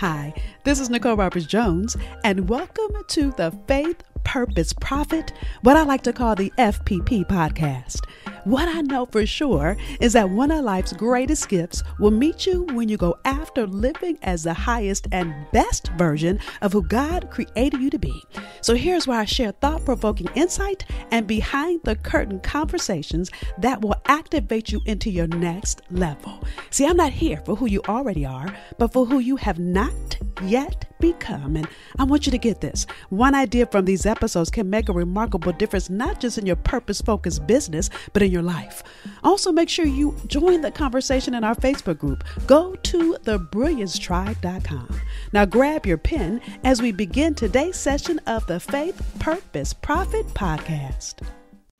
Hi, this is Nicole Roberts Jones, and welcome to the Faith Purpose Profit, what I like to call the FPP podcast. What I know for sure is that one of life's greatest gifts will meet you when you go after living as the highest and best version of who God created you to be. So here's where I share thought provoking insight and behind the curtain conversations that will activate you into your next level. See, I'm not here for who you already are, but for who you have not yet become. And I want you to get this. One idea from these episodes can make a remarkable difference, not just in your purpose focused business, but in your life. Also, make sure you join the conversation in our Facebook group. Go to thebrilliancetribe.com. Now, grab your pen as we begin today's session of the Faith, Purpose, Profit podcast.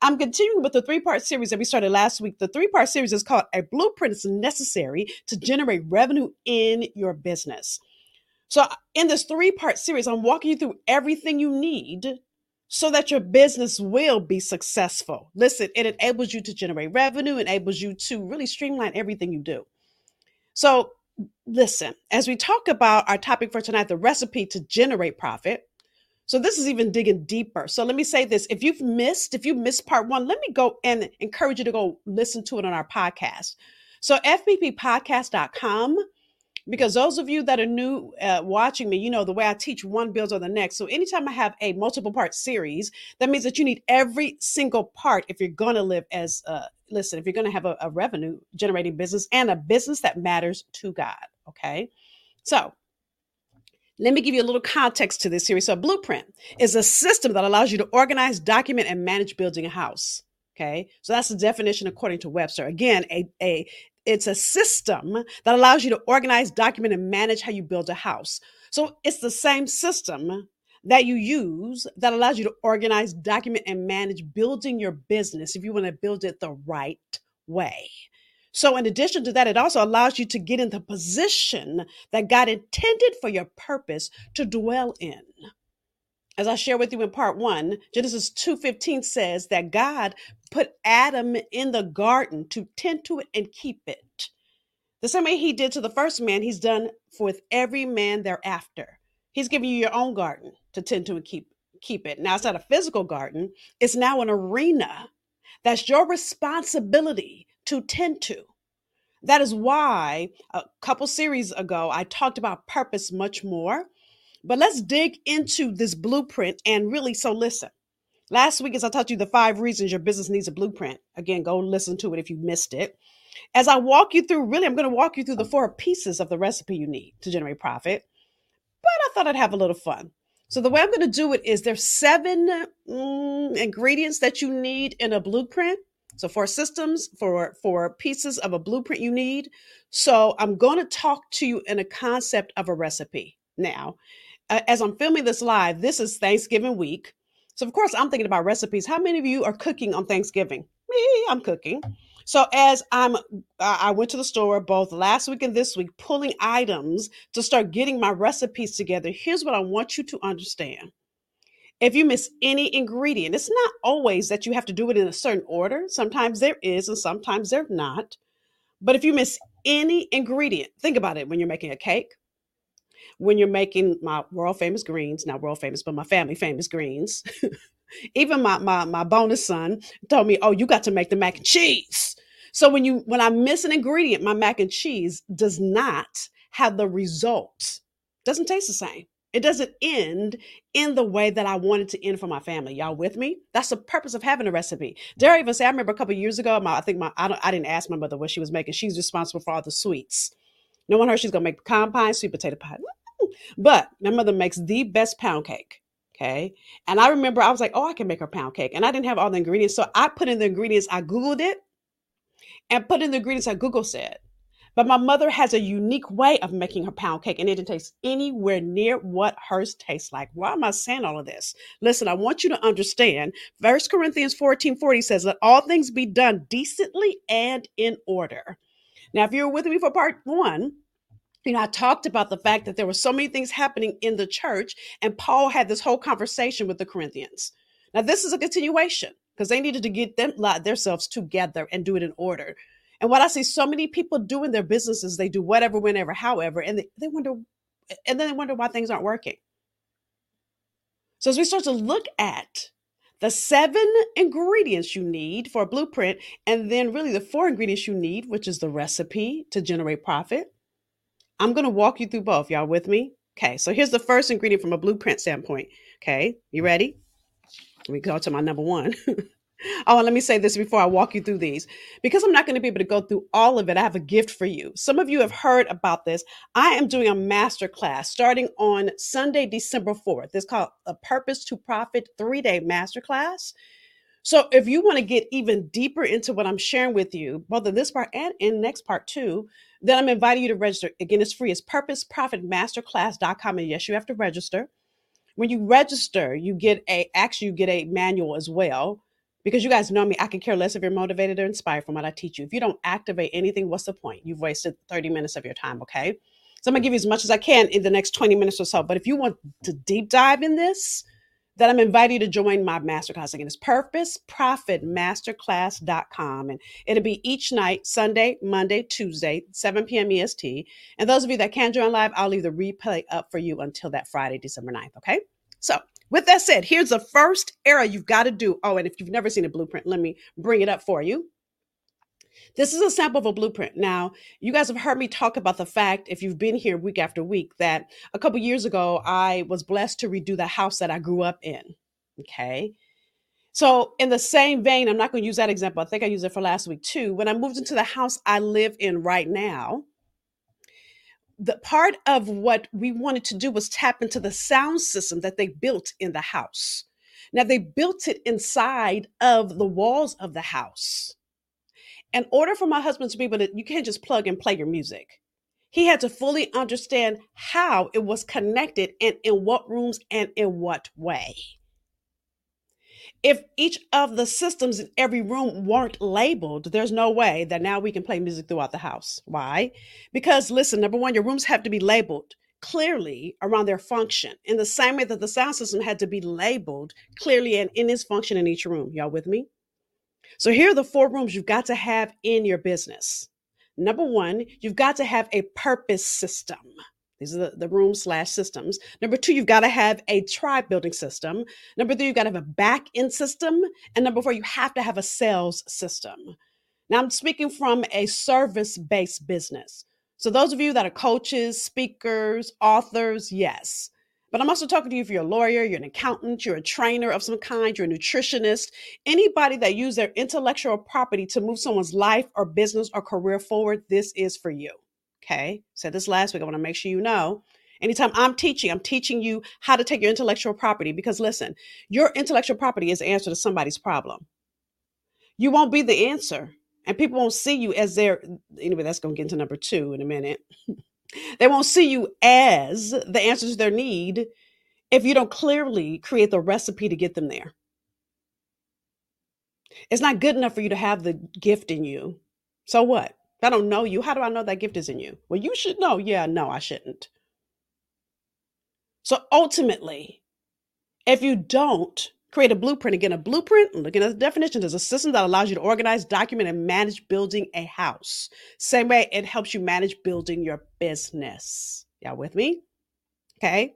I'm continuing with the three part series that we started last week. The three part series is called A Blueprint is Necessary to Generate Revenue in Your Business. So, in this three part series, I'm walking you through everything you need so that your business will be successful. Listen, it enables you to generate revenue, enables you to really streamline everything you do. So, listen, as we talk about our topic for tonight, the recipe to generate profit. So, this is even digging deeper. So, let me say this if you've missed, if you missed part one, let me go and encourage you to go listen to it on our podcast. So, fpppodcast.com because those of you that are new uh, watching me, you know the way I teach one builds on the next. So anytime I have a multiple part series, that means that you need every single part if you're going to live as uh, listen, if you're going to have a, a revenue generating business and a business that matters to God. Okay, so let me give you a little context to this series. So, blueprint is a system that allows you to organize, document, and manage building a house. Okay, so that's the definition according to Webster. Again, a, a it's a system that allows you to organize, document, and manage how you build a house. So it's the same system that you use that allows you to organize, document, and manage building your business if you want to build it the right way. So, in addition to that, it also allows you to get in the position that God intended for your purpose to dwell in as I share with you in part one, Genesis 2:15 says that God put Adam in the garden to tend to it and keep it. The same way he did to the first man, he's done with every man thereafter. He's giving you your own garden to tend to and keep keep it. Now it's not a physical garden, it's now an arena that's your responsibility to tend to. That is why a couple series ago I talked about purpose much more but let's dig into this blueprint and really so listen. Last week, as I taught you the five reasons your business needs a blueprint, again, go listen to it if you missed it. As I walk you through, really, I'm going to walk you through the four pieces of the recipe you need to generate profit. But I thought I'd have a little fun. So the way I'm going to do it is there's seven mm, ingredients that you need in a blueprint. So for systems, for for pieces of a blueprint you need. So I'm going to talk to you in a concept of a recipe. Now, as I'm filming this live, this is Thanksgiving week. So, of course, I'm thinking about recipes. How many of you are cooking on Thanksgiving? Me, I'm cooking. So, as I'm, I went to the store both last week and this week, pulling items to start getting my recipes together. Here's what I want you to understand. If you miss any ingredient, it's not always that you have to do it in a certain order. Sometimes there is, and sometimes there's not. But if you miss any ingredient, think about it when you're making a cake, when you're making my world famous greens, not world famous, but my family famous greens. Even my, my my bonus son told me, "Oh, you got to make the mac and cheese." So when you when I miss an ingredient, my mac and cheese does not have the result. Doesn't taste the same. It doesn't end in the way that I wanted to end for my family. Y'all with me? That's the purpose of having a recipe. Dare I even say, I remember a couple years ago, my, I think my I, don't, I didn't ask my mother what she was making. She's responsible for all the sweets. No one heard she's gonna make pecan pie, sweet potato pie. But my mother makes the best pound cake. Okay. And I remember I was like, oh, I can make her pound cake. And I didn't have all the ingredients. So I put in the ingredients, I Googled it and put in the ingredients that Google said. But my mother has a unique way of making her pound cake, and it didn't taste anywhere near what hers tastes like. Why am I saying all of this? Listen, I want you to understand. First Corinthians 14 40 says, Let all things be done decently and in order. Now, if you were with me for part one, you know, I talked about the fact that there were so many things happening in the church, and Paul had this whole conversation with the Corinthians. Now, this is a continuation because they needed to get them themselves together and do it in order. And what I see so many people do in their businesses, they do whatever, whenever, however, and they, they wonder, and then they wonder why things aren't working. So as we start to look at the seven ingredients you need for a blueprint, and then really the four ingredients you need, which is the recipe to generate profit. I'm going to walk you through both. Y'all with me? Okay, so here's the first ingredient from a blueprint standpoint. Okay, you ready? Let me go to my number one. Oh, and let me say this before I walk you through these. Because I'm not going to be able to go through all of it, I have a gift for you. Some of you have heard about this. I am doing a master class starting on Sunday, December 4th. It's called a Purpose to Profit three day master class. So if you want to get even deeper into what I'm sharing with you, both in this part and in next part too, then I'm inviting you to register. Again, it's free. It's purposeprofitmasterclass.com. And yes, you have to register. When you register, you get a actually you get a manual as well because you guys know me, I can care less if you're motivated or inspired from what I teach you. If you don't activate anything, what's the point? You've wasted 30 minutes of your time, okay? So I'm gonna give you as much as I can in the next 20 minutes or so. But if you want to deep dive in this, then I'm inviting you to join my masterclass. Again, it's purposeprofitmasterclass.com. And it'll be each night, Sunday, Monday, Tuesday, 7 p.m. EST. And those of you that can join live, I'll leave the replay up for you until that Friday, December 9th. Okay? So with that said, here's the first era you've got to do. Oh, and if you've never seen a blueprint, let me bring it up for you. This is a sample of a blueprint. Now, you guys have heard me talk about the fact, if you've been here week after week, that a couple years ago, I was blessed to redo the house that I grew up in. Okay. So, in the same vein, I'm not going to use that example. I think I used it for last week too. When I moved into the house I live in right now, the part of what we wanted to do was tap into the sound system that they built in the house. Now, they built it inside of the walls of the house. In order for my husband to be able to, you can't just plug and play your music. He had to fully understand how it was connected and in what rooms and in what way if each of the systems in every room weren't labeled, there's no way that now we can play music throughout the house. Why? Because listen, number one, your rooms have to be labeled clearly around their function in the same way that the sound system had to be labeled clearly and in its function in each room. Y'all with me? So here are the four rooms you've got to have in your business. Number one, you've got to have a purpose system. These are the, the room slash systems. Number two, you've got to have a tribe building system. Number three, you've got to have a back end system. And number four, you have to have a sales system. Now, I'm speaking from a service based business. So, those of you that are coaches, speakers, authors, yes. But I'm also talking to you if you're a lawyer, you're an accountant, you're a trainer of some kind, you're a nutritionist, anybody that use their intellectual property to move someone's life or business or career forward, this is for you. Okay. Said this last week. I want to make sure you know. Anytime I'm teaching, I'm teaching you how to take your intellectual property because listen, your intellectual property is the answer to somebody's problem. You won't be the answer, and people won't see you as their. Anyway, that's going to get into number two in a minute. they won't see you as the answer to their need if you don't clearly create the recipe to get them there. It's not good enough for you to have the gift in you. So what? I don't know you, how do I know that gift is in you? Well, you should know. Yeah, no, I shouldn't. So ultimately, if you don't create a blueprint, again, a blueprint, looking at the definition, is a system that allows you to organize, document, and manage building a house. Same way it helps you manage building your business. Y'all with me? Okay.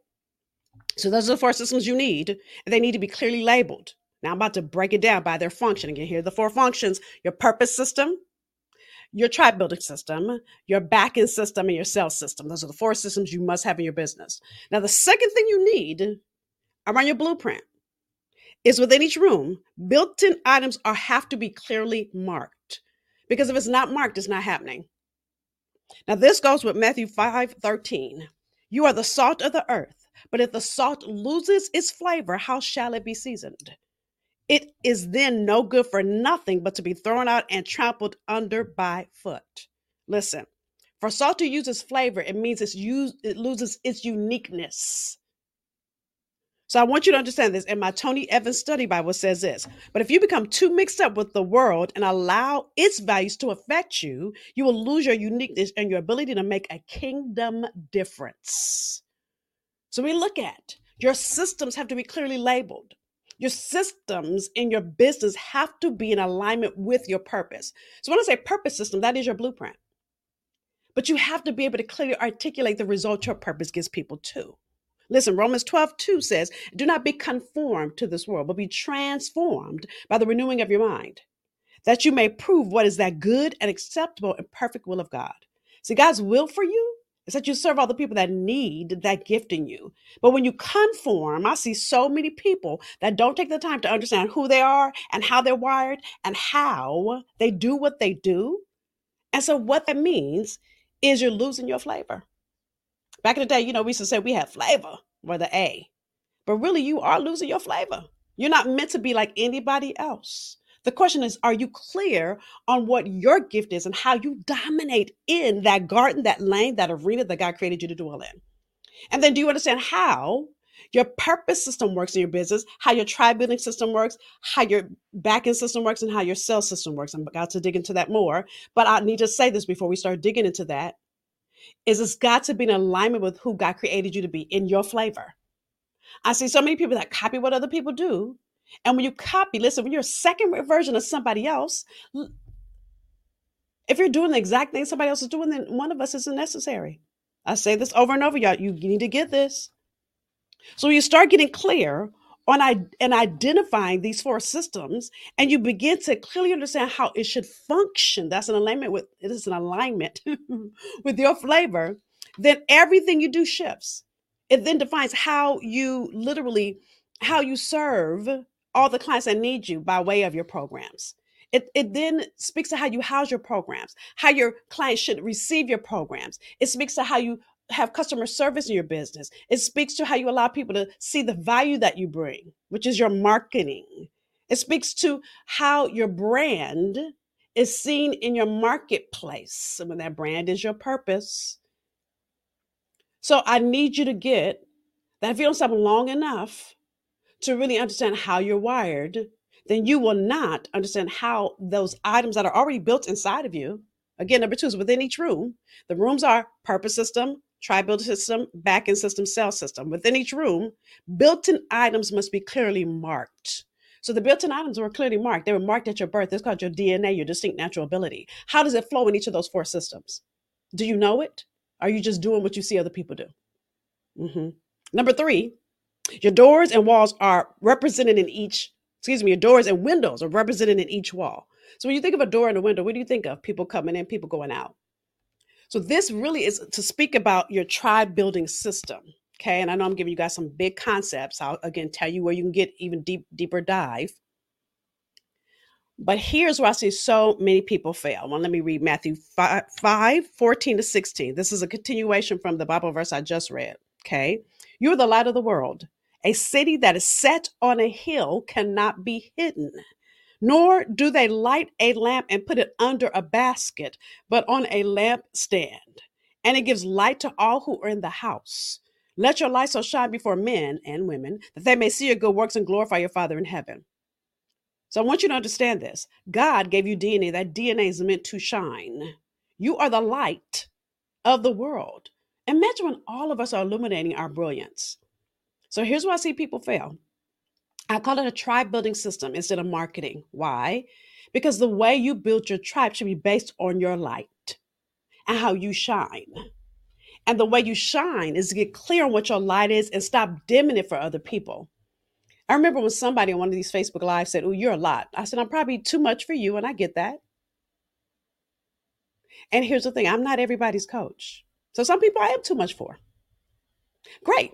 So those are the four systems you need, and they need to be clearly labeled. Now I'm about to break it down by their function. Again, here are the four functions your purpose system, your tribe building system, your back end system, and your sales system. Those are the four systems you must have in your business. Now, the second thing you need around your blueprint is within each room, built in items are have to be clearly marked. Because if it's not marked, it's not happening. Now, this goes with Matthew 5 13. You are the salt of the earth, but if the salt loses its flavor, how shall it be seasoned? It is then no good for nothing but to be thrown out and trampled under by foot. Listen, for salt to use its flavor, it means it's used, it loses its uniqueness. So I want you to understand this. And my Tony Evans study Bible says this. But if you become too mixed up with the world and allow its values to affect you, you will lose your uniqueness and your ability to make a kingdom difference. So we look at your systems have to be clearly labeled. Your systems in your business have to be in alignment with your purpose. So when I say purpose system, that is your blueprint. But you have to be able to clearly articulate the result your purpose gives people too. Listen, Romans 12, 2 says, Do not be conformed to this world, but be transformed by the renewing of your mind, that you may prove what is that good and acceptable and perfect will of God. See, God's will for you is that you serve all the people that need that gift in you. But when you conform, I see so many people that don't take the time to understand who they are and how they're wired and how they do what they do. And so, what that means is you're losing your flavor. Back in the day, you know, we used to say we had flavor with the A, but really you are losing your flavor. You're not meant to be like anybody else. The question is, are you clear on what your gift is and how you dominate in that garden, that lane, that arena that God created you to dwell in? And then do you understand how your purpose system works in your business, how your tribe building system works, how your back end system works, and how your sales system works? I'm about to dig into that more, but I need to say this before we start digging into that is it's got to be in alignment with who God created you to be in your flavor. I see so many people that copy what other people do. And when you copy, listen, when you're a second version of somebody else, if you're doing the exact thing somebody else is doing, then one of us isn't necessary. I say this over and over, y'all. You need to get this. So you start getting clear on and identifying these four systems, and you begin to clearly understand how it should function. That's an alignment with it is an alignment with your flavor. Then everything you do shifts. It then defines how you literally how you serve all the clients that need you by way of your programs. It, it then speaks to how you house your programs, how your clients should receive your programs. It speaks to how you have customer service in your business. It speaks to how you allow people to see the value that you bring, which is your marketing. It speaks to how your brand is seen in your marketplace. When that brand is your purpose. So I need you to get that if you don't stop long enough to really understand how you're wired, then you will not understand how those items that are already built inside of you. Again, number two is within each room. The rooms are purpose system, tri-build system, back-end system, cell system. Within each room, built-in items must be clearly marked. So the built-in items were clearly marked. They were marked at your birth. It's called your DNA, your distinct natural ability. How does it flow in each of those four systems? Do you know it? Are you just doing what you see other people do? Mm-hmm. Number three, your doors and walls are represented in each, excuse me, your doors and windows are represented in each wall. So when you think of a door and a window, what do you think of? People coming in, people going out. So this really is to speak about your tribe building system. Okay. And I know I'm giving you guys some big concepts. I'll again tell you where you can get even deep, deeper dive. But here's where I see so many people fail. Well, let me read Matthew 5, 5 14 to 16. This is a continuation from the Bible verse I just read. Okay. You're the light of the world. A city that is set on a hill cannot be hidden nor do they light a lamp and put it under a basket, but on a lampstand. And it gives light to all who are in the house. Let your light so shine before men and women that they may see your good works and glorify your Father in heaven. So I want you to understand this. God gave you DNA. That DNA is meant to shine. You are the light of the world. Imagine when all of us are illuminating our brilliance. So here's where I see people fail. I call it a tribe building system instead of marketing. Why? Because the way you build your tribe should be based on your light and how you shine. And the way you shine is to get clear on what your light is and stop dimming it for other people. I remember when somebody on one of these Facebook Lives said, Oh, you're a lot. I said, I'm probably too much for you, and I get that. And here's the thing I'm not everybody's coach. So some people I am too much for. Great.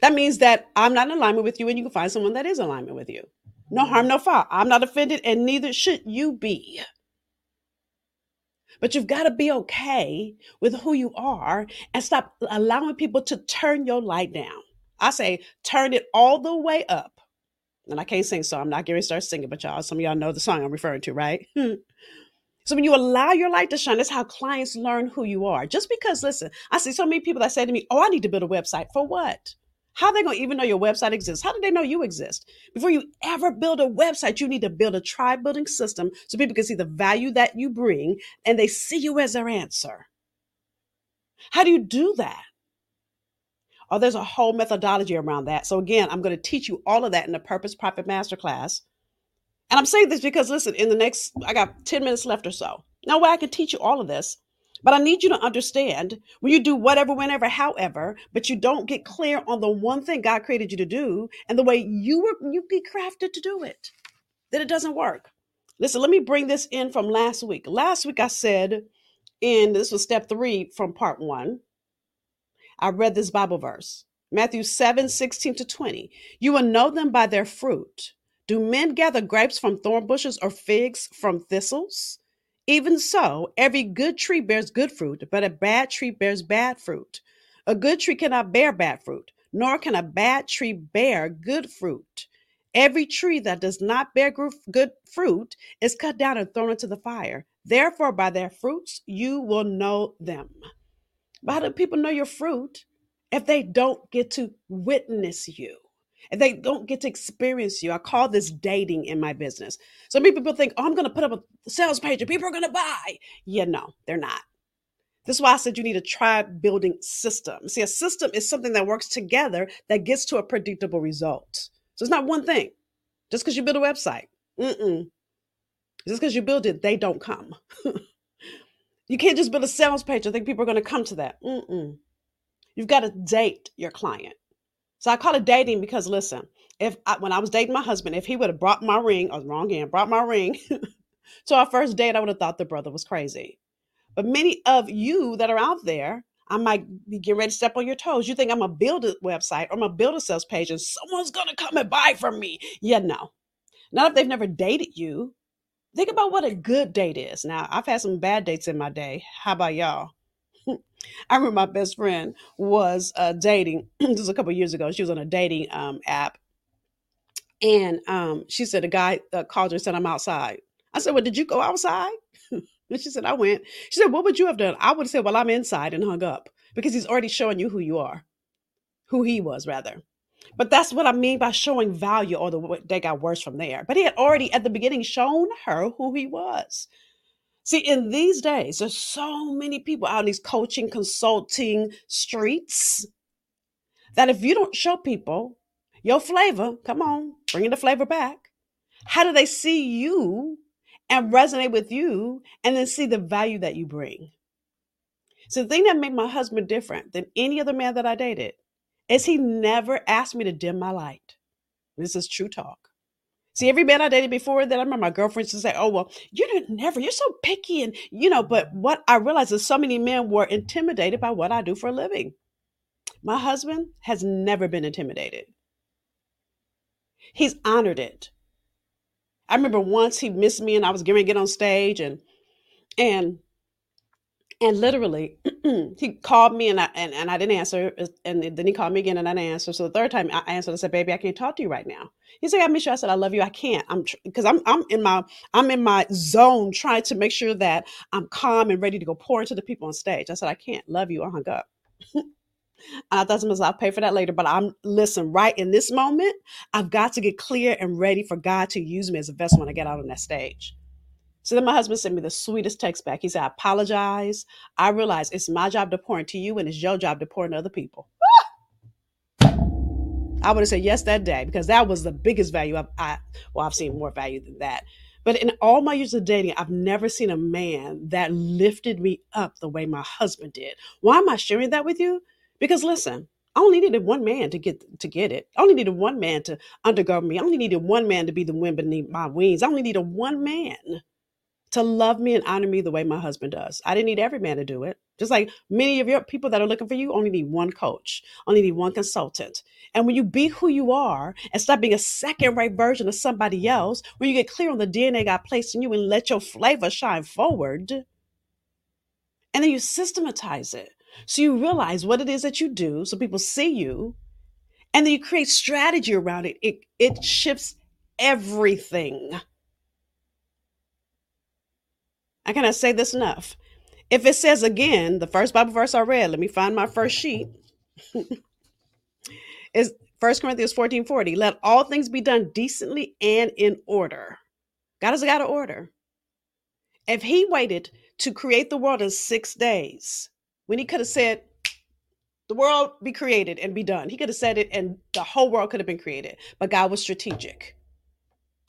That means that I'm not in alignment with you and you can find someone that is in alignment with you. No mm-hmm. harm, no foul. I'm not offended and neither should you be. But you've got to be okay with who you are and stop allowing people to turn your light down. I say turn it all the way up. And I can't sing, so I'm not going to start singing, but y'all, some of y'all know the song I'm referring to, right? so when you allow your light to shine, that's how clients learn who you are. Just because, listen, I see so many people that say to me, Oh, I need to build a website. For what? How are they going to even know your website exists? How do they know you exist? Before you ever build a website, you need to build a tribe building system so people can see the value that you bring and they see you as their answer. How do you do that? Oh, there's a whole methodology around that. So again, I'm going to teach you all of that in the Purpose Profit Masterclass. And I'm saying this because listen, in the next, I got 10 minutes left or so. No way I can teach you all of this, But I need you to understand when you do whatever, whenever, however, but you don't get clear on the one thing God created you to do and the way you were you be crafted to do it, that it doesn't work. Listen, let me bring this in from last week. Last week I said, in this was step three from part one. I read this Bible verse. Matthew 7, 16 to 20. You will know them by their fruit. Do men gather grapes from thorn bushes or figs from thistles? Even so, every good tree bears good fruit, but a bad tree bears bad fruit. A good tree cannot bear bad fruit, nor can a bad tree bear good fruit. Every tree that does not bear good fruit is cut down and thrown into the fire. Therefore, by their fruits you will know them. But how do people know your fruit if they don't get to witness you? If they don't get to experience you, I call this dating in my business. So many people think, oh, I'm going to put up a sales page and people are going to buy. Yeah, no, they're not. This is why I said you need a tribe building system. See, a system is something that works together that gets to a predictable result. So it's not one thing. Just because you build a website, mm-mm. Just because you build it, they don't come. you can't just build a sales page. I think people are going to come to that. Mm-mm. You've got to date your client. So I call it dating because listen, if I, when I was dating my husband, if he would have brought my ring, I was wrong again, brought my ring to our first date, I would have thought the brother was crazy. But many of you that are out there, I might be getting ready to step on your toes. You think I'm gonna build a website or I'm gonna build a sales page and someone's gonna come and buy from me. Yeah, no. Not if they've never dated you. Think about what a good date is. Now, I've had some bad dates in my day. How about y'all? I remember my best friend was uh, dating. this was a couple years ago. She was on a dating um, app, and um, she said a guy uh, called her and said, "I'm outside." I said, "Well, did you go outside?" and she said, "I went." She said, "What would you have done?" I would have said, "Well, I'm inside," and hung up because he's already showing you who you are, who he was rather. But that's what I mean by showing value, or the they got worse from there. But he had already at the beginning shown her who he was. See, in these days, there's so many people out in these coaching, consulting streets that if you don't show people your flavor, come on, bringing the flavor back, how do they see you and resonate with you and then see the value that you bring? So the thing that made my husband different than any other man that I dated is he never asked me to dim my light. This is true talk. See, every man I dated before that, I remember my girlfriends to say, "Oh, well, you didn't never. You're so picky," and you know. But what I realized is so many men were intimidated by what I do for a living. My husband has never been intimidated. He's honored it. I remember once he missed me, and I was getting to get on stage, and and and literally, he called me and I and, and I didn't answer. And then he called me again and I didn't answer. So the third time I answered, I said, "Baby, I can't talk to you right now." He said, "I miss you." I said, "I love you. I can't. I'm because tr- I'm I'm in my I'm in my zone trying to make sure that I'm calm and ready to go pour into the people on stage." I said, "I can't. Love you." I hung up. and I thought to myself, I'll pay for that later. But I'm listen, right in this moment, I've got to get clear and ready for God to use me as a vessel when I get out on that stage. So then my husband sent me the sweetest text back. He said, I apologize. I realize it's my job to pour into you and it's your job to pour into other people. I would have said yes that day because that was the biggest value I've, I, well, I've seen more value than that. But in all my years of dating, I've never seen a man that lifted me up the way my husband did. Why am I sharing that with you? Because listen, I only needed one man to get to get it. I only needed one man to undergird me. I only needed one man to be the wind beneath my wings. I only needed one man to love me and honor me the way my husband does. I didn't need every man to do it. Just like many of your people that are looking for you only need one coach, only need one consultant. And when you be who you are and stop being a second rate version of somebody else, when you get clear on the DNA God placed in you and let your flavor shine forward, and then you systematize it. So you realize what it is that you do so people see you, and then you create strategy around it. It, it shifts everything. I cannot say this enough. If it says again, the first Bible verse I read, let me find my first sheet. is 1 Corinthians 14 40. Let all things be done decently and in order. God has got an order. If he waited to create the world in six days, when he could have said, the world be created and be done, he could have said it and the whole world could have been created. But God was strategic.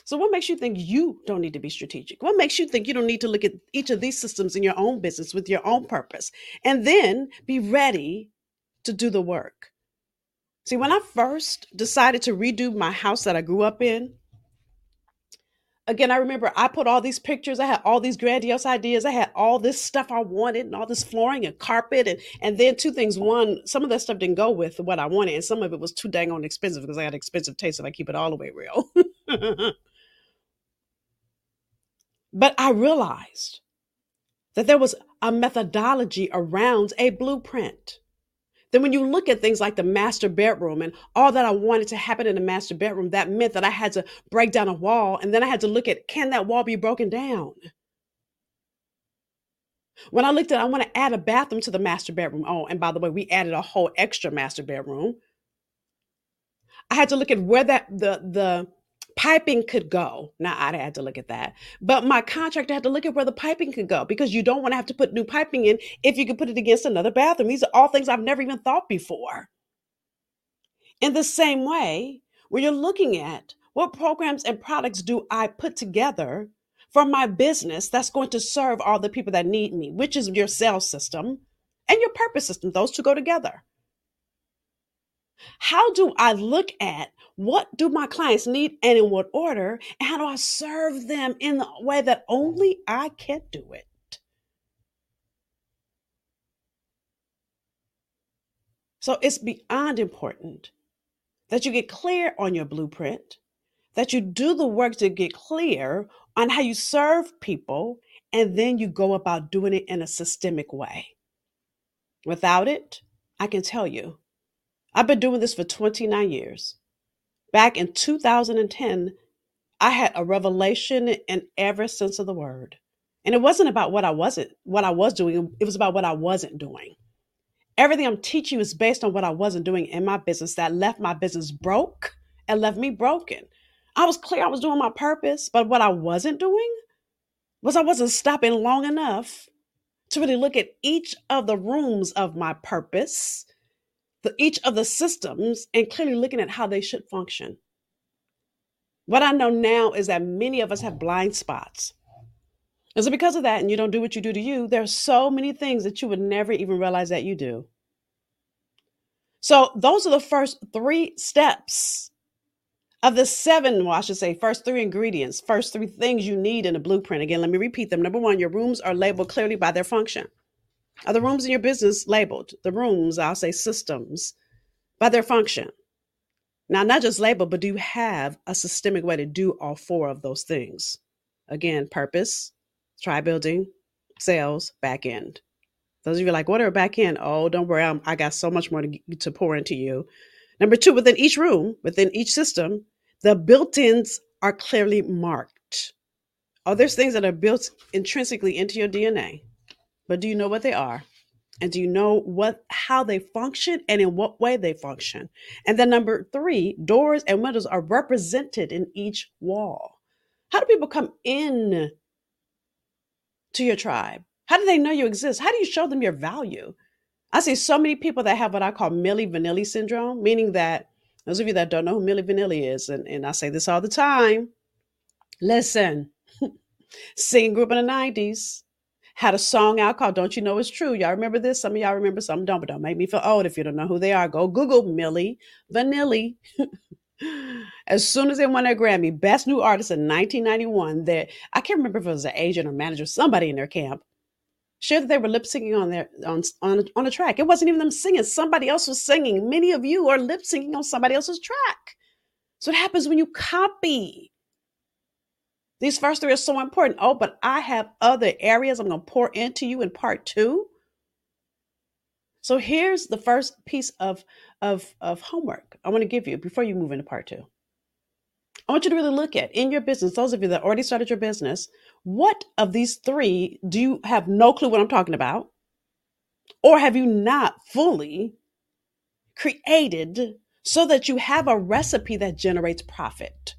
So, what makes you think you don't need to be strategic? What makes you think you don't need to look at each of these systems in your own business with your own purpose and then be ready to do the work? See, when I first decided to redo my house that I grew up in, again, I remember I put all these pictures. I had all these grandiose ideas. I had all this stuff I wanted and all this flooring and carpet. And, and then two things. One, some of that stuff didn't go with what I wanted. And some of it was too dang on expensive because I had expensive taste if I keep it all the way real. but I realized that there was a methodology around a blueprint. Then, when you look at things like the master bedroom and all that I wanted to happen in the master bedroom, that meant that I had to break down a wall and then I had to look at can that wall be broken down? When I looked at, I want to add a bathroom to the master bedroom. Oh, and by the way, we added a whole extra master bedroom. I had to look at where that the the piping could go. Now I'd had to look at that. But my contractor had to look at where the piping could go because you don't want to have to put new piping in if you could put it against another bathroom. These are all things I've never even thought before. In the same way, when you're looking at what programs and products do I put together for my business that's going to serve all the people that need me, which is your sales system and your purpose system, those two go together. How do I look at what do my clients need and in what order? And how do I serve them in the way that only I can do it? So it's beyond important that you get clear on your blueprint, that you do the work to get clear on how you serve people, and then you go about doing it in a systemic way. Without it, I can tell you, I've been doing this for 29 years. Back in 2010, I had a revelation in every sense of the word. And it wasn't about what I wasn't, what I was doing. It was about what I wasn't doing. Everything I'm teaching is based on what I wasn't doing in my business that left my business broke and left me broken. I was clear I was doing my purpose, but what I wasn't doing was I wasn't stopping long enough to really look at each of the rooms of my purpose the, each of the systems and clearly looking at how they should function. What I know now is that many of us have blind spots. And so, because of that, and you don't do what you do to you, there are so many things that you would never even realize that you do. So, those are the first three steps of the seven, well, I should say, first three ingredients, first three things you need in a blueprint. Again, let me repeat them. Number one, your rooms are labeled clearly by their function. Are the rooms in your business labeled? The rooms, I'll say systems, by their function. Now, not just labeled, but do you have a systemic way to do all four of those things? Again, purpose, try building, sales, back end. Those of you like, what are back end? Oh, don't worry, I'm, I got so much more to, to pour into you. Number two, within each room, within each system, the built ins are clearly marked. Oh, there's things that are built intrinsically into your DNA but do you know what they are? And do you know what how they function and in what way they function? And then number three, doors and windows are represented in each wall. How do people come in to your tribe? How do they know you exist? How do you show them your value? I see so many people that have what I call Milli Vanilli syndrome, meaning that those of you that don't know who Milli Vanilli is, and, and I say this all the time, listen, singing group in the 90s, had a song out called Don't You Know It's True. Y'all remember this? Some of y'all remember, some don't, but don't make me feel old if you don't know who they are. Go Google Milli Vanilli. as soon as they won their Grammy, Best New Artist in 1991, that I can't remember if it was an agent or manager, somebody in their camp, shared that they were lip syncing on their on on on a track. It wasn't even them singing; somebody else was singing. Many of you are lip syncing on somebody else's track. So it happens when you copy. These first three are so important. Oh, but I have other areas I'm going to pour into you in part two. So here's the first piece of, of, of homework I want to give you before you move into part two. I want you to really look at in your business, those of you that already started your business, what of these three do you have no clue what I'm talking about? Or have you not fully created so that you have a recipe that generates profit?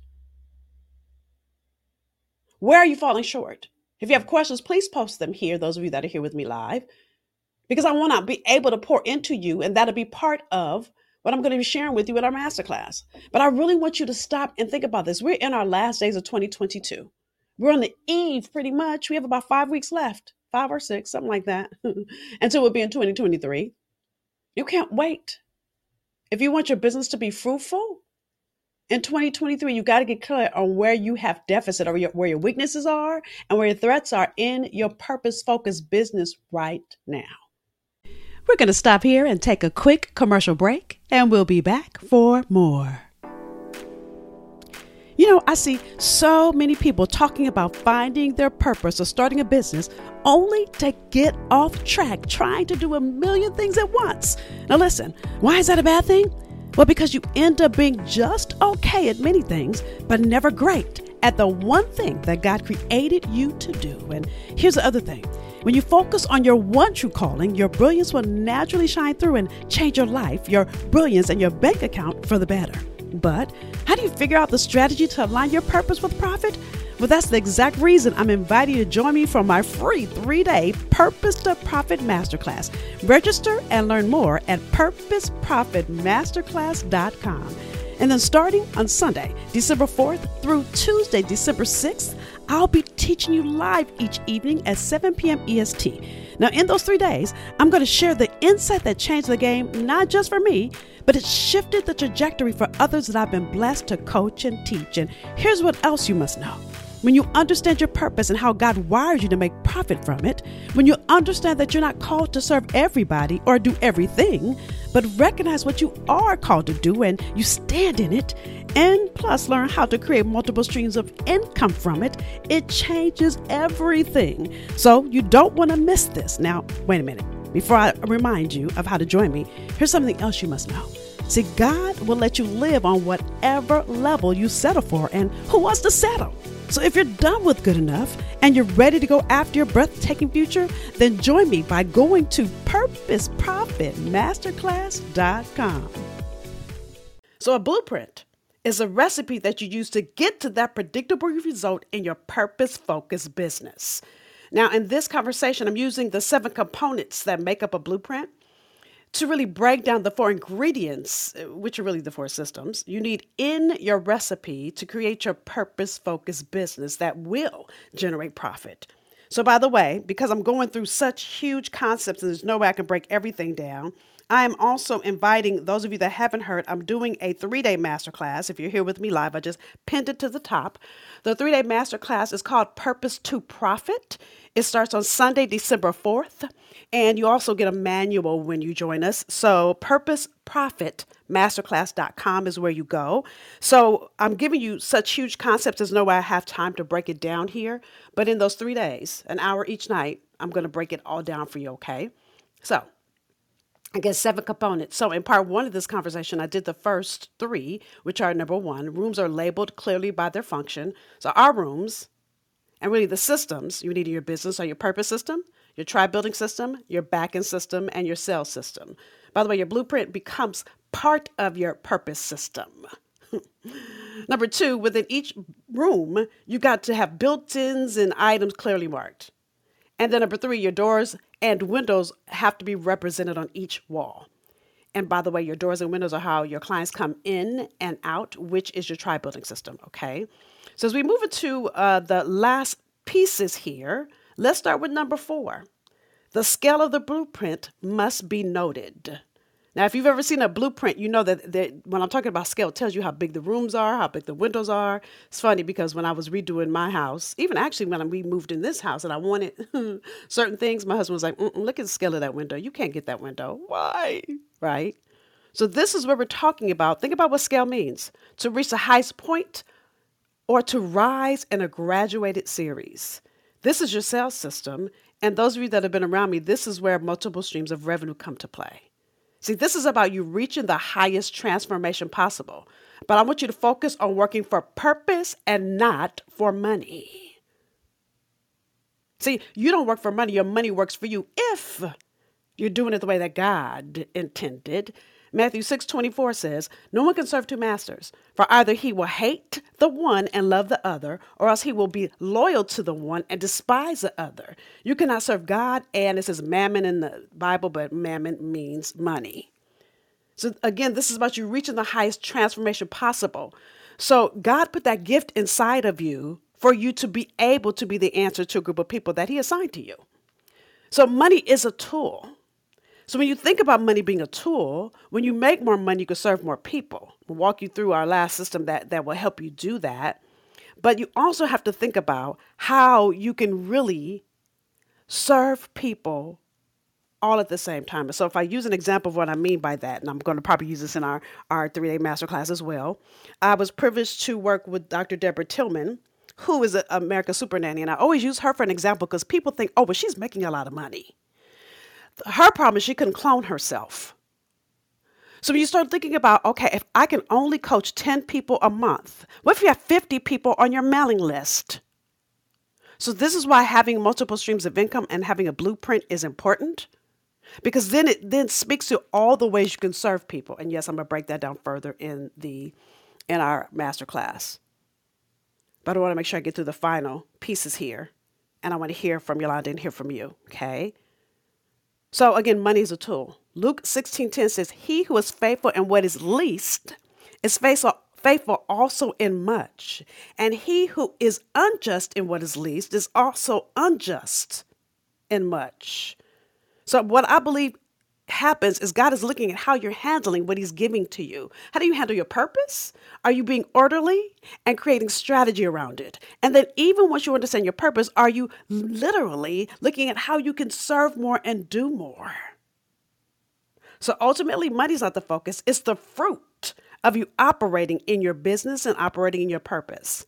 Where are you falling short? If you have questions, please post them here, those of you that are here with me live, because I want to be able to pour into you, and that'll be part of what I'm going to be sharing with you in our masterclass. But I really want you to stop and think about this. We're in our last days of 2022. We're on the eve pretty much. We have about five weeks left, five or six, something like that, until we'll be in 2023. You can't wait. If you want your business to be fruitful, in 2023, you got to get clear on where you have deficit or your, where your weaknesses are and where your threats are in your purpose focused business right now. We're going to stop here and take a quick commercial break, and we'll be back for more. You know, I see so many people talking about finding their purpose or starting a business only to get off track trying to do a million things at once. Now, listen, why is that a bad thing? Well, because you end up being just okay at many things, but never great at the one thing that God created you to do. And here's the other thing when you focus on your one true calling, your brilliance will naturally shine through and change your life, your brilliance, and your bank account for the better. But how do you figure out the strategy to align your purpose with profit? Well, that's the exact reason I'm inviting you to join me for my free three day Purpose to Profit Masterclass. Register and learn more at purposeprofitmasterclass.com. And then starting on Sunday, December 4th through Tuesday, December 6th, I'll be teaching you live each evening at 7 p.m. EST. Now, in those three days, I'm going to share the insight that changed the game, not just for me, but it shifted the trajectory for others that I've been blessed to coach and teach. And here's what else you must know. When you understand your purpose and how God wired you to make profit from it, when you understand that you're not called to serve everybody or do everything, but recognize what you are called to do and you stand in it, and plus learn how to create multiple streams of income from it, it changes everything. So you don't want to miss this. Now, wait a minute. Before I remind you of how to join me, here's something else you must know. See, God will let you live on whatever level you settle for, and who wants to settle? So if you're done with good enough and you're ready to go after your breathtaking future, then join me by going to purposeprofitmasterclass.com. So a blueprint is a recipe that you use to get to that predictable result in your purpose focused business. Now, in this conversation, I'm using the seven components that make up a blueprint to really break down the four ingredients, uh, which are really the four systems, you need in your recipe to create your purpose focused business that will generate profit. So, by the way, because I'm going through such huge concepts and there's no way I can break everything down, I am also inviting those of you that haven't heard, I'm doing a three day masterclass. If you're here with me live, I just pinned it to the top. The three day masterclass is called Purpose to Profit. It starts on Sunday, December 4th, and you also get a manual when you join us. So, Purpose Profit masterclass.com is where you go. So, I'm giving you such huge concepts, there's no way I have time to break it down here. But in those three days, an hour each night, I'm going to break it all down for you, okay? So, I guess seven components. So, in part one of this conversation, I did the first three, which are number one, rooms are labeled clearly by their function. So, our rooms and really the systems you need in your business are your purpose system, your tribe building system, your backend system, and your sales system. By the way, your blueprint becomes part of your purpose system. Number two, within each room, you got to have built ins and items clearly marked. And then number three, your doors and windows have to be represented on each wall. And by the way, your doors and windows are how your clients come in and out, which is your tribe building system. Okay. So as we move into uh, the last pieces here, let's start with number four. The scale of the blueprint must be noted. Now, if you've ever seen a blueprint, you know that, that when I'm talking about scale, it tells you how big the rooms are, how big the windows are. It's funny because when I was redoing my house, even actually when we moved in this house and I wanted certain things, my husband was like, look at the scale of that window. You can't get that window. Why? Right? So, this is what we're talking about. Think about what scale means to reach the highest point or to rise in a graduated series. This is your sales system. And those of you that have been around me, this is where multiple streams of revenue come to play. See, this is about you reaching the highest transformation possible. But I want you to focus on working for purpose and not for money. See, you don't work for money, your money works for you if you're doing it the way that God intended. Matthew 6 24 says, No one can serve two masters, for either he will hate the one and love the other, or else he will be loyal to the one and despise the other. You cannot serve God, and it says mammon in the Bible, but mammon means money. So again, this is about you reaching the highest transformation possible. So God put that gift inside of you for you to be able to be the answer to a group of people that He assigned to you. So money is a tool. So when you think about money being a tool, when you make more money, you can serve more people. We'll walk you through our last system that, that will help you do that. But you also have to think about how you can really serve people all at the same time. So if I use an example of what I mean by that, and I'm going to probably use this in our, our three-day masterclass as well, I was privileged to work with Dr. Deborah Tillman, who is an American super nanny. And I always use her for an example because people think, oh, but she's making a lot of money. Her problem is she couldn't clone herself. So when you start thinking about, okay, if I can only coach 10 people a month, what if you have 50 people on your mailing list? So this is why having multiple streams of income and having a blueprint is important because then it then speaks to all the ways you can serve people. And yes, I'm going to break that down further in the in our master class. But I want to make sure I get through the final pieces here. And I want to hear from Yolanda and hear from you. Okay. So again, money is a tool. Luke 16:10 says, He who is faithful in what is least is faithful faithful also in much. And he who is unjust in what is least is also unjust in much. So what I believe happens is God is looking at how you're handling what He's giving to you. How do you handle your purpose? Are you being orderly and creating strategy around it? And then, even once you understand your purpose, are you literally looking at how you can serve more and do more? So ultimately, money's not the focus, it's the fruit of you operating in your business and operating in your purpose.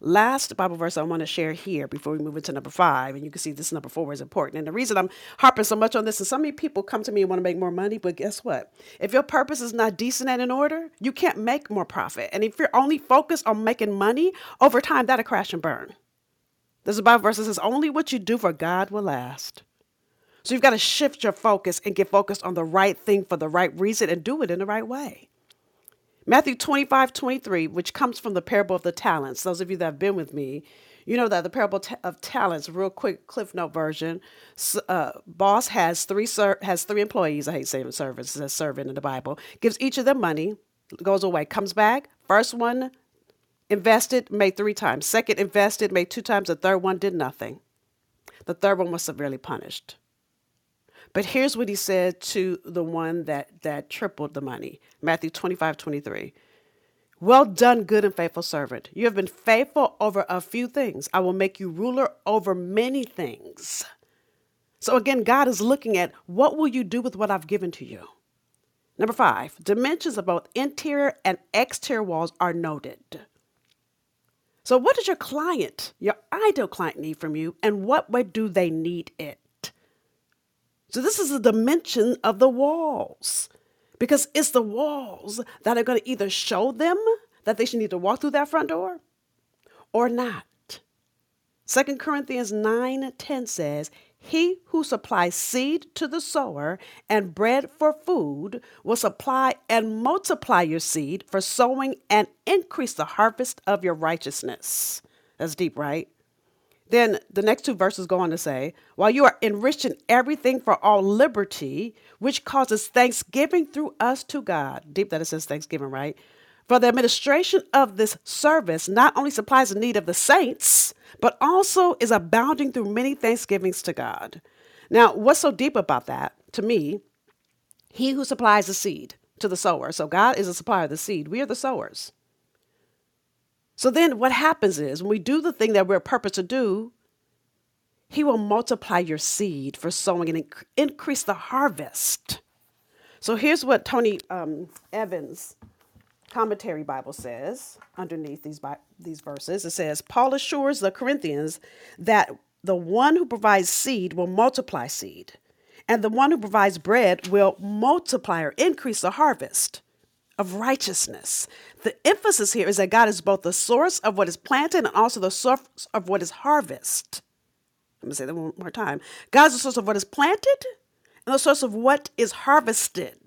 Last Bible verse I want to share here before we move into number five, and you can see this number four is important. And the reason I'm harping so much on this is so many people come to me and want to make more money, but guess what? If your purpose is not decent and in order, you can't make more profit. And if you're only focused on making money, over time that'll crash and burn. This Bible verse says, Only what you do for God will last. So you've got to shift your focus and get focused on the right thing for the right reason and do it in the right way. Matthew 25, 23, which comes from the parable of the talents. Those of you that have been with me, you know that the parable of talents, real quick cliff note version. Uh, boss has three ser- has three employees. I hate saying servants, says servant in the Bible. Gives each of them money, goes away, comes back. First one invested, made three times. Second invested, made two times. The third one did nothing. The third one was severely punished. But here's what he said to the one that, that tripled the money Matthew 25, 23. Well done, good and faithful servant. You have been faithful over a few things. I will make you ruler over many things. So again, God is looking at what will you do with what I've given to you? Number five, dimensions of both interior and exterior walls are noted. So, what does your client, your ideal client, need from you, and what way do they need it? So, this is the dimension of the walls because it's the walls that are going to either show them that they should need to walk through that front door or not. 2 Corinthians 9 10 says, He who supplies seed to the sower and bread for food will supply and multiply your seed for sowing and increase the harvest of your righteousness. That's deep, right? Then the next two verses go on to say, While you are enriching everything for all liberty, which causes thanksgiving through us to God. Deep that it says thanksgiving, right? For the administration of this service not only supplies the need of the saints, but also is abounding through many thanksgivings to God. Now, what's so deep about that to me? He who supplies the seed to the sower. So God is a supplier of the seed. We are the sowers. So then what happens is when we do the thing that we're purposed to do, he will multiply your seed for sowing and inc- increase the harvest. So here's what Tony um, Evans commentary Bible says underneath these Bi- these verses. It says Paul assures the Corinthians that the one who provides seed will multiply seed, and the one who provides bread will multiply or increase the harvest of righteousness. The emphasis here is that God is both the source of what is planted and also the source of what is harvest. Let me say that one more time. God is the source of what is planted and the source of what is harvested.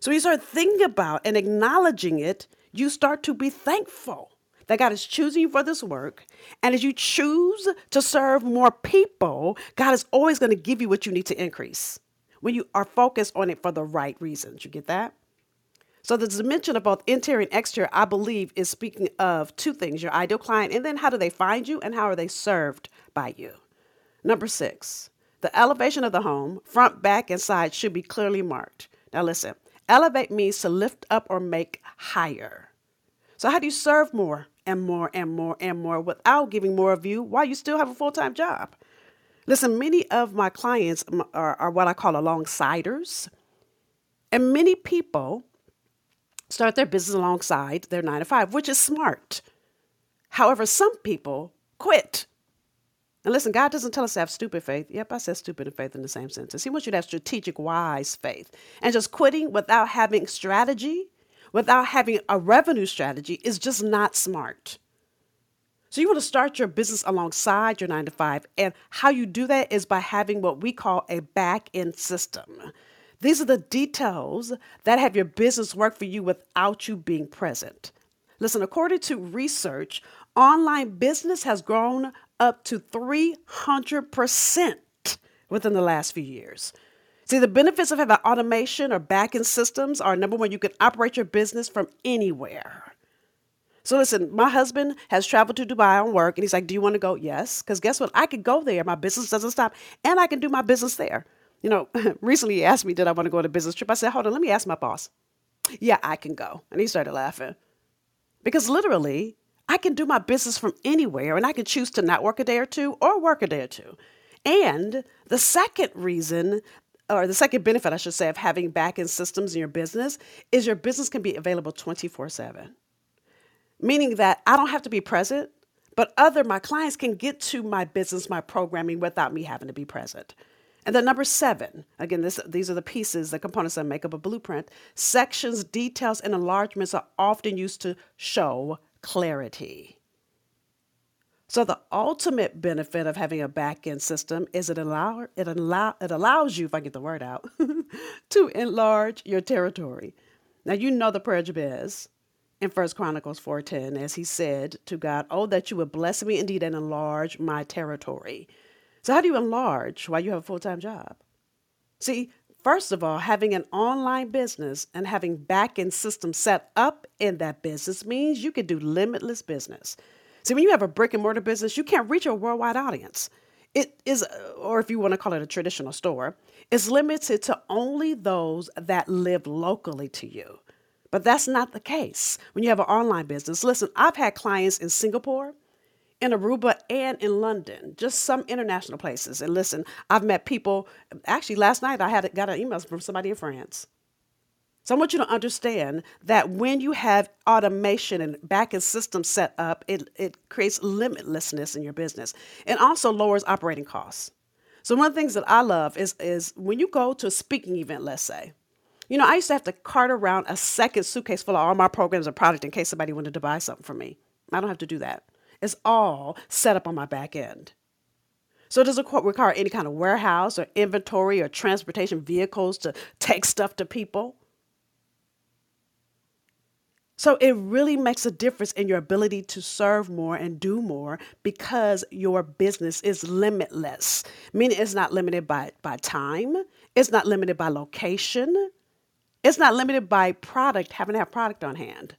So you start thinking about and acknowledging it, you start to be thankful that God is choosing you for this work. And as you choose to serve more people, God is always going to give you what you need to increase. when you are focused on it for the right reasons. You get that? So the dimension of both interior and exterior, I believe, is speaking of two things your ideal client, and then how do they find you and how are they served by you? Number six, the elevation of the home, front, back, and side, should be clearly marked. Now, listen elevate means to lift up or make higher. So, how do you serve more and more and more and more without giving more of you while you still have a full time job? Listen, many of my clients are, are what I call alongsiders. And many people start their business alongside their nine to five, which is smart. However, some people quit and listen, God doesn't tell us to have stupid faith. Yep, I said stupid and faith in the same sentence. He wants you to have strategic, wise faith. And just quitting without having strategy, without having a revenue strategy, is just not smart. So you want to start your business alongside your nine to five. And how you do that is by having what we call a back end system. These are the details that have your business work for you without you being present. Listen, according to research, online business has grown up to 300% within the last few years. See, the benefits of having automation or backend systems are number one, you can operate your business from anywhere. So listen, my husband has traveled to Dubai on work and he's like, Do you want to go? Yes. Because guess what? I could go there. My business doesn't stop and I can do my business there. You know, recently he asked me, Did I want to go on a business trip? I said, Hold on, let me ask my boss. Yeah, I can go. And he started laughing. Because literally, I can do my business from anywhere and I can choose to not work a day or two or work a day or two. And the second reason, or the second benefit, I should say, of having back end systems in your business is your business can be available 24 7. Meaning that I don't have to be present, but other my clients can get to my business, my programming without me having to be present. And then number seven, again, this, these are the pieces, the components that make up a blueprint. Sections, details, and enlargements are often used to show clarity. So the ultimate benefit of having a back-end system is it allow it allow it allows you, if I get the word out, to enlarge your territory. Now you know the prayer Jabez in First Chronicles 4:10, as he said to God, Oh, that you would bless me indeed and enlarge my territory. So how do you enlarge while you have a full-time job? See, First of all, having an online business and having back end systems set up in that business means you can do limitless business. See, when you have a brick and mortar business, you can't reach a worldwide audience. It is, uh, or if you want to call it a traditional store, it's limited to only those that live locally to you. But that's not the case when you have an online business. Listen, I've had clients in Singapore in Aruba and in London, just some international places. And listen, I've met people. Actually, last night I had got an email from somebody in France. So I want you to understand that when you have automation and backend systems set up, it, it creates limitlessness in your business and also lowers operating costs. So one of the things that I love is is when you go to a speaking event, let's say, you know, I used to have to cart around a second suitcase full of all my programs and product in case somebody wanted to buy something from me. I don't have to do that. It's all set up on my back end. So it doesn't require any kind of warehouse or inventory or transportation vehicles to take stuff to people. So it really makes a difference in your ability to serve more and do more because your business is limitless. Meaning it's not limited by, by time, it's not limited by location, it's not limited by product, having to have product on hand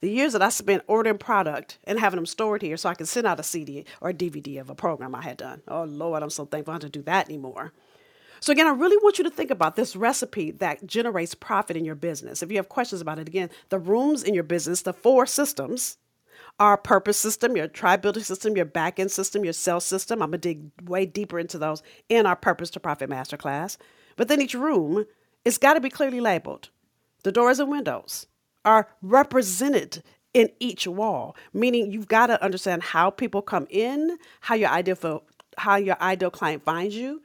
the years that I spent ordering product and having them stored here so I could send out a CD or a DVD of a program I had done. Oh, Lord, I'm so thankful I don't have to do that anymore. So, again, I really want you to think about this recipe that generates profit in your business. If you have questions about it, again, the rooms in your business, the four systems, our purpose system, your tribe building system, your back end system, your sales system. I'm to dig way deeper into those in our Purpose to Profit Masterclass. But then each room, it's got to be clearly labeled the doors and windows, are represented in each wall, meaning you've got to understand how people come in, how your ideal how your ideal client finds you,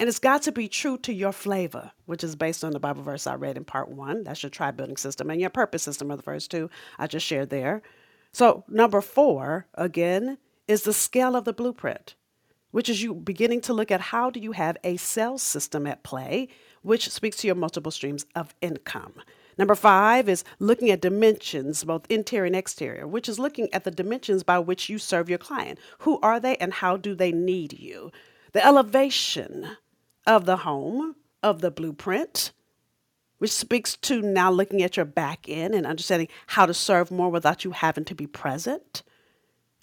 and it's got to be true to your flavor, which is based on the Bible verse I read in part one. That's your tribe building system, and your purpose system are the first two I just shared there. So number four again is the scale of the blueprint, which is you beginning to look at how do you have a sales system at play, which speaks to your multiple streams of income. Number five is looking at dimensions, both interior and exterior, which is looking at the dimensions by which you serve your client. Who are they and how do they need you? The elevation of the home, of the blueprint, which speaks to now looking at your back end and understanding how to serve more without you having to be present.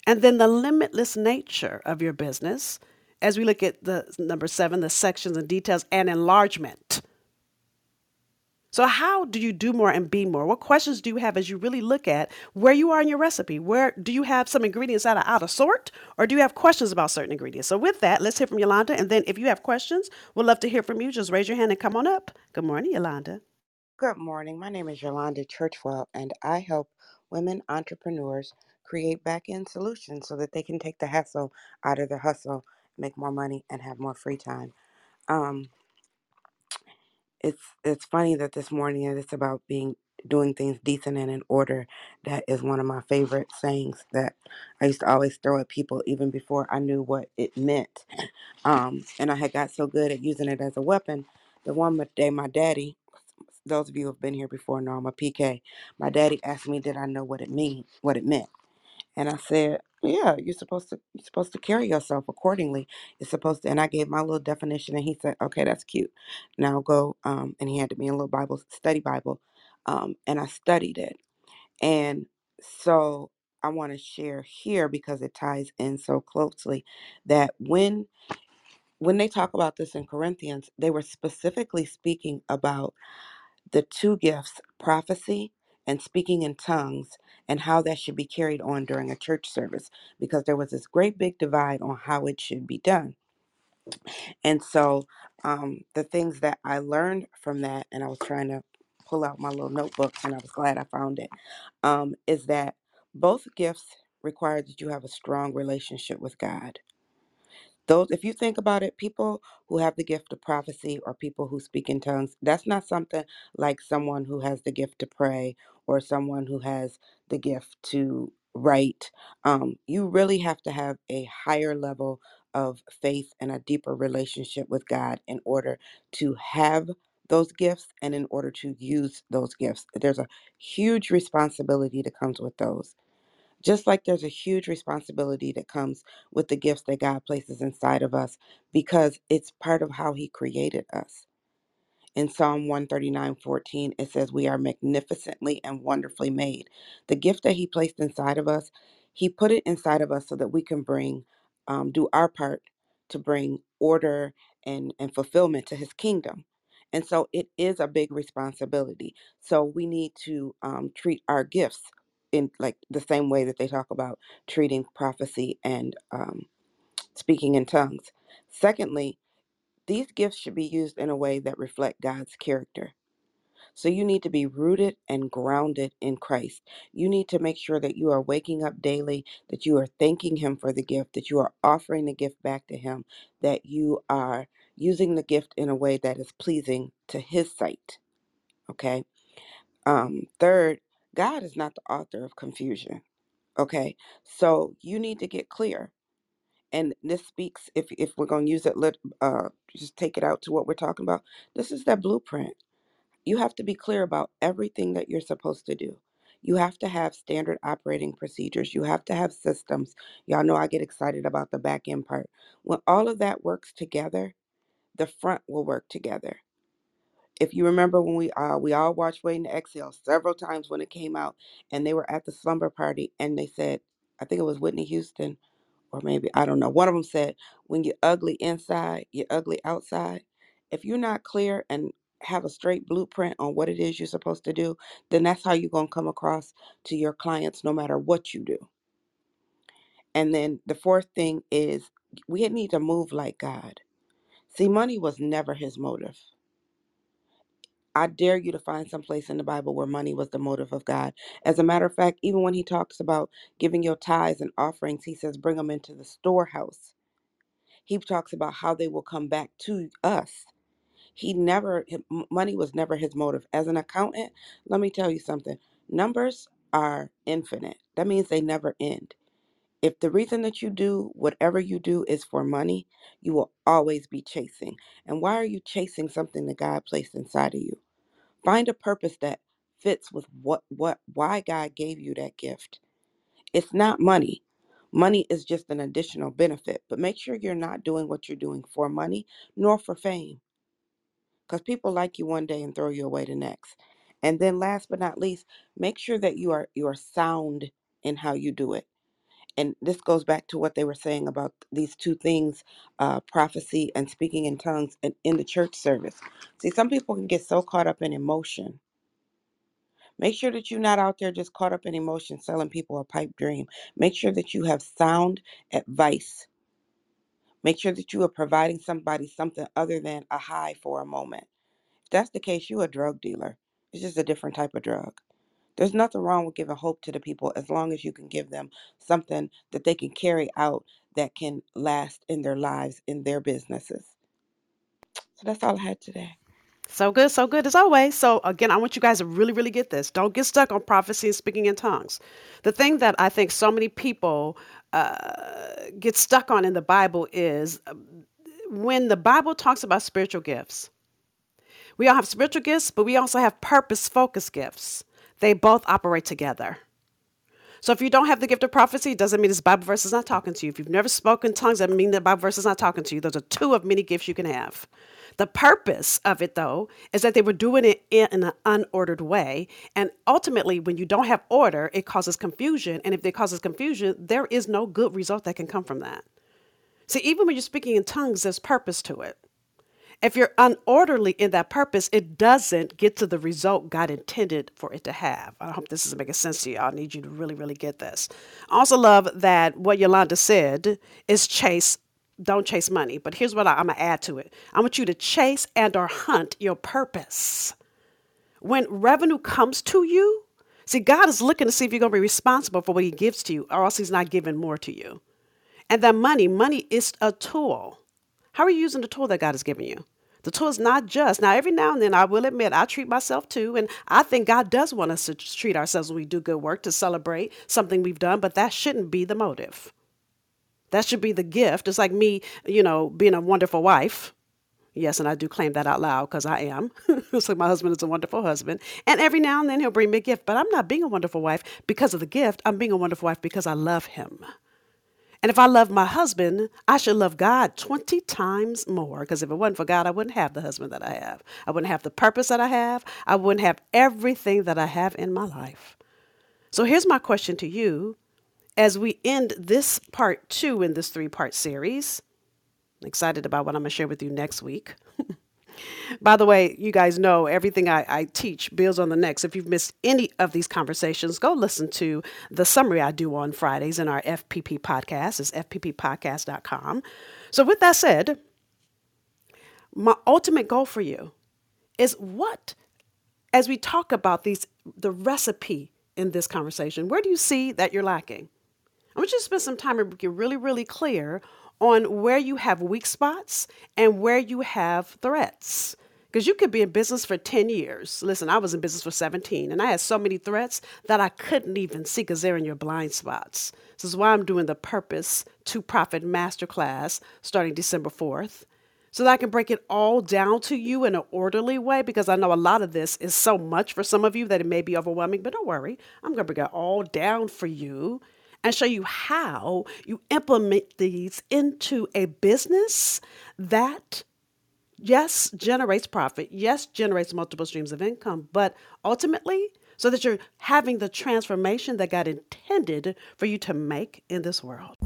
And then the limitless nature of your business as we look at the number seven, the sections and details and enlargement. So, how do you do more and be more? What questions do you have as you really look at where you are in your recipe? Where do you have some ingredients that are out of sort, or do you have questions about certain ingredients? So, with that, let's hear from Yolanda. And then, if you have questions, we'd love to hear from you. Just raise your hand and come on up. Good morning, Yolanda. Good morning. My name is Yolanda Churchwell, and I help women entrepreneurs create back end solutions so that they can take the hassle out of their hustle, make more money, and have more free time. Um, it's it's funny that this morning it's about being doing things decent and in order. That is one of my favorite sayings that I used to always throw at people even before I knew what it meant. Um, and I had got so good at using it as a weapon. The one day my daddy those of you who have been here before know I'm a PK. My daddy asked me, did I know what it mean, what it meant, and I said, yeah, you're supposed to you're supposed to carry yourself accordingly. It's supposed to, and I gave my little definition, and he said, okay, that's cute. Now go, um, and he handed me a little Bible study Bible, um, and I studied it, and so I want to share here because it ties in so closely that when when they talk about this in Corinthians, they were specifically speaking about the two gifts, prophecy and speaking in tongues, and how that should be carried on during a church service, because there was this great big divide on how it should be done. And so, um, the things that I learned from that, and I was trying to pull out my little notebook, and I was glad I found it, um, is that both gifts require that you have a strong relationship with God those if you think about it people who have the gift of prophecy or people who speak in tongues that's not something like someone who has the gift to pray or someone who has the gift to write. Um, you really have to have a higher level of faith and a deeper relationship with god in order to have those gifts and in order to use those gifts. There's a huge responsibility that comes with those just like there's a huge responsibility that comes with the gifts that God places inside of us because it's part of how He created us. In Psalm 139 14, it says, We are magnificently and wonderfully made. The gift that He placed inside of us, He put it inside of us so that we can bring, um, do our part to bring order and, and fulfillment to His kingdom. And so it is a big responsibility. So we need to um, treat our gifts in like the same way that they talk about treating prophecy and um, speaking in tongues. Secondly, these gifts should be used in a way that reflect God's character. So you need to be rooted and grounded in Christ. You need to make sure that you are waking up daily, that you are thanking him for the gift, that you are offering the gift back to him, that you are using the gift in a way that is pleasing to his sight. Okay? Um third, God is not the author of confusion. Okay? So you need to get clear and this speaks if if we're going to use it uh just take it out to what we're talking about this is that blueprint. You have to be clear about everything that you're supposed to do. You have to have standard operating procedures. You have to have systems. Y'all know i get excited about the back end part. When all of that works together the front will work together if you remember when we uh we all watched waiting to exhale several times when it came out and they were at the slumber party and they said i think it was whitney houston or maybe I don't know. One of them said, "When you're ugly inside, you're ugly outside." If you're not clear and have a straight blueprint on what it is you're supposed to do, then that's how you're gonna come across to your clients, no matter what you do. And then the fourth thing is we need to move like God. See, money was never his motive. I dare you to find some place in the Bible where money was the motive of God. As a matter of fact, even when he talks about giving your tithes and offerings, he says, bring them into the storehouse he talks about how they will come back to us. He never, money was never his motive. As an accountant, let me tell you something numbers are infinite, that means they never end. If the reason that you do whatever you do is for money, you will always be chasing. And why are you chasing something that God placed inside of you? Find a purpose that fits with what what why God gave you that gift. It's not money. Money is just an additional benefit, but make sure you're not doing what you're doing for money nor for fame because people like you one day and throw you away the next. And then last but not least, make sure that you are you are sound in how you do it. And this goes back to what they were saying about these two things, uh, prophecy and speaking in tongues and in the church service. See, some people can get so caught up in emotion. Make sure that you're not out there just caught up in emotion selling people a pipe dream. Make sure that you have sound advice. Make sure that you are providing somebody something other than a high for a moment If that's the case, you a drug dealer. It's just a different type of drug. There's nothing wrong with giving hope to the people as long as you can give them something that they can carry out that can last in their lives, in their businesses. So that's all I had today. So good, so good as always. So, again, I want you guys to really, really get this. Don't get stuck on prophecy and speaking in tongues. The thing that I think so many people uh, get stuck on in the Bible is um, when the Bible talks about spiritual gifts, we all have spiritual gifts, but we also have purpose focused gifts. They both operate together. So if you don't have the gift of prophecy, it doesn't mean this Bible verse is not talking to you. If you've never spoken tongues, that mean the Bible verse is not talking to you. Those are two of many gifts you can have. The purpose of it, though, is that they were doing it in an unordered way. And ultimately, when you don't have order, it causes confusion. And if it causes confusion, there is no good result that can come from that. See, even when you're speaking in tongues, there's purpose to it. If you're unorderly in that purpose, it doesn't get to the result God intended for it to have. I hope this is making sense to you. I need you to really, really get this. I also love that what Yolanda said is chase, don't chase money. But here's what I, I'm gonna add to it. I want you to chase and or hunt your purpose. When revenue comes to you, see, God is looking to see if you're gonna be responsible for what He gives to you, or else He's not giving more to you. And that money, money is a tool. How are you using the tool that God has given you? The tool is not just. Now, every now and then, I will admit, I treat myself too. And I think God does want us to treat ourselves when we do good work to celebrate something we've done, but that shouldn't be the motive. That should be the gift. It's like me, you know, being a wonderful wife. Yes, and I do claim that out loud because I am. like my husband is a wonderful husband. And every now and then he'll bring me a gift, but I'm not being a wonderful wife because of the gift. I'm being a wonderful wife because I love him. And if I love my husband, I should love God 20 times more. Because if it wasn't for God, I wouldn't have the husband that I have. I wouldn't have the purpose that I have. I wouldn't have everything that I have in my life. So here's my question to you as we end this part two in this three part series. I'm excited about what I'm going to share with you next week. By the way, you guys know everything I, I, teach builds on the next. If you've missed any of these conversations, go listen to the summary I do on Fridays in our FPP podcast. It's fpppodcast.com. So, with that said, my ultimate goal for you is what, as we talk about these, the recipe in this conversation, where do you see that you're lacking? I want you to spend some time and get really, really clear on where you have weak spots and where you have threats. Because you could be in business for 10 years. Listen, I was in business for 17 and I had so many threats that I couldn't even see because they're in your blind spots. This is why I'm doing the Purpose to Profit Masterclass starting December 4th so that I can break it all down to you in an orderly way because I know a lot of this is so much for some of you that it may be overwhelming, but don't worry. I'm going to break it all down for you and show you how you implement these into a business that yes generates profit yes generates multiple streams of income but ultimately so that you're having the transformation that God intended for you to make in this world.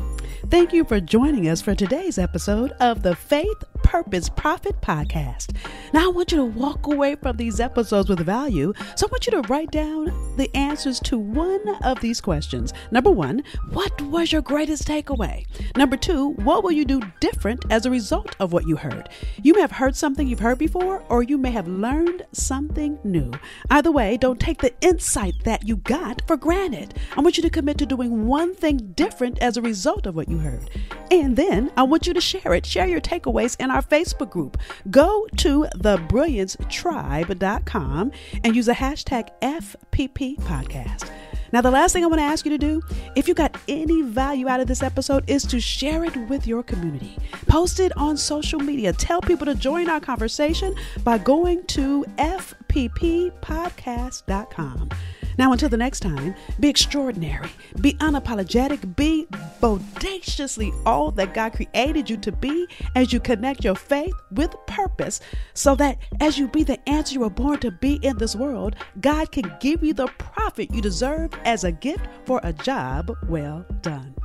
Thank you for joining us for today's episode of the Faith Purpose Profit Podcast. Now, I want you to walk away from these episodes with value, so I want you to write down the answers to one of these questions. Number one, what was your greatest takeaway? Number two, what will you do different as a result of what you heard? You may have heard something you've heard before, or you may have learned something new. Either way, don't take the insight that you got for granted. I want you to commit to doing one thing different as a result of what you heard. And then I want you to share it. Share your takeaways in our Facebook group. Go to thebrilliancetribe.com and use the hashtag FPP podcast. Now, the last thing I want to ask you to do, if you got any value out of this episode, is to share it with your community. Post it on social media. Tell people to join our conversation by going to fpppodcast.com. Now, until the next time, be extraordinary, be unapologetic, be bodaciously all that God created you to be as you connect your faith with purpose, so that as you be the answer you were born to be in this world, God can give you the profit you deserve as a gift for a job well done.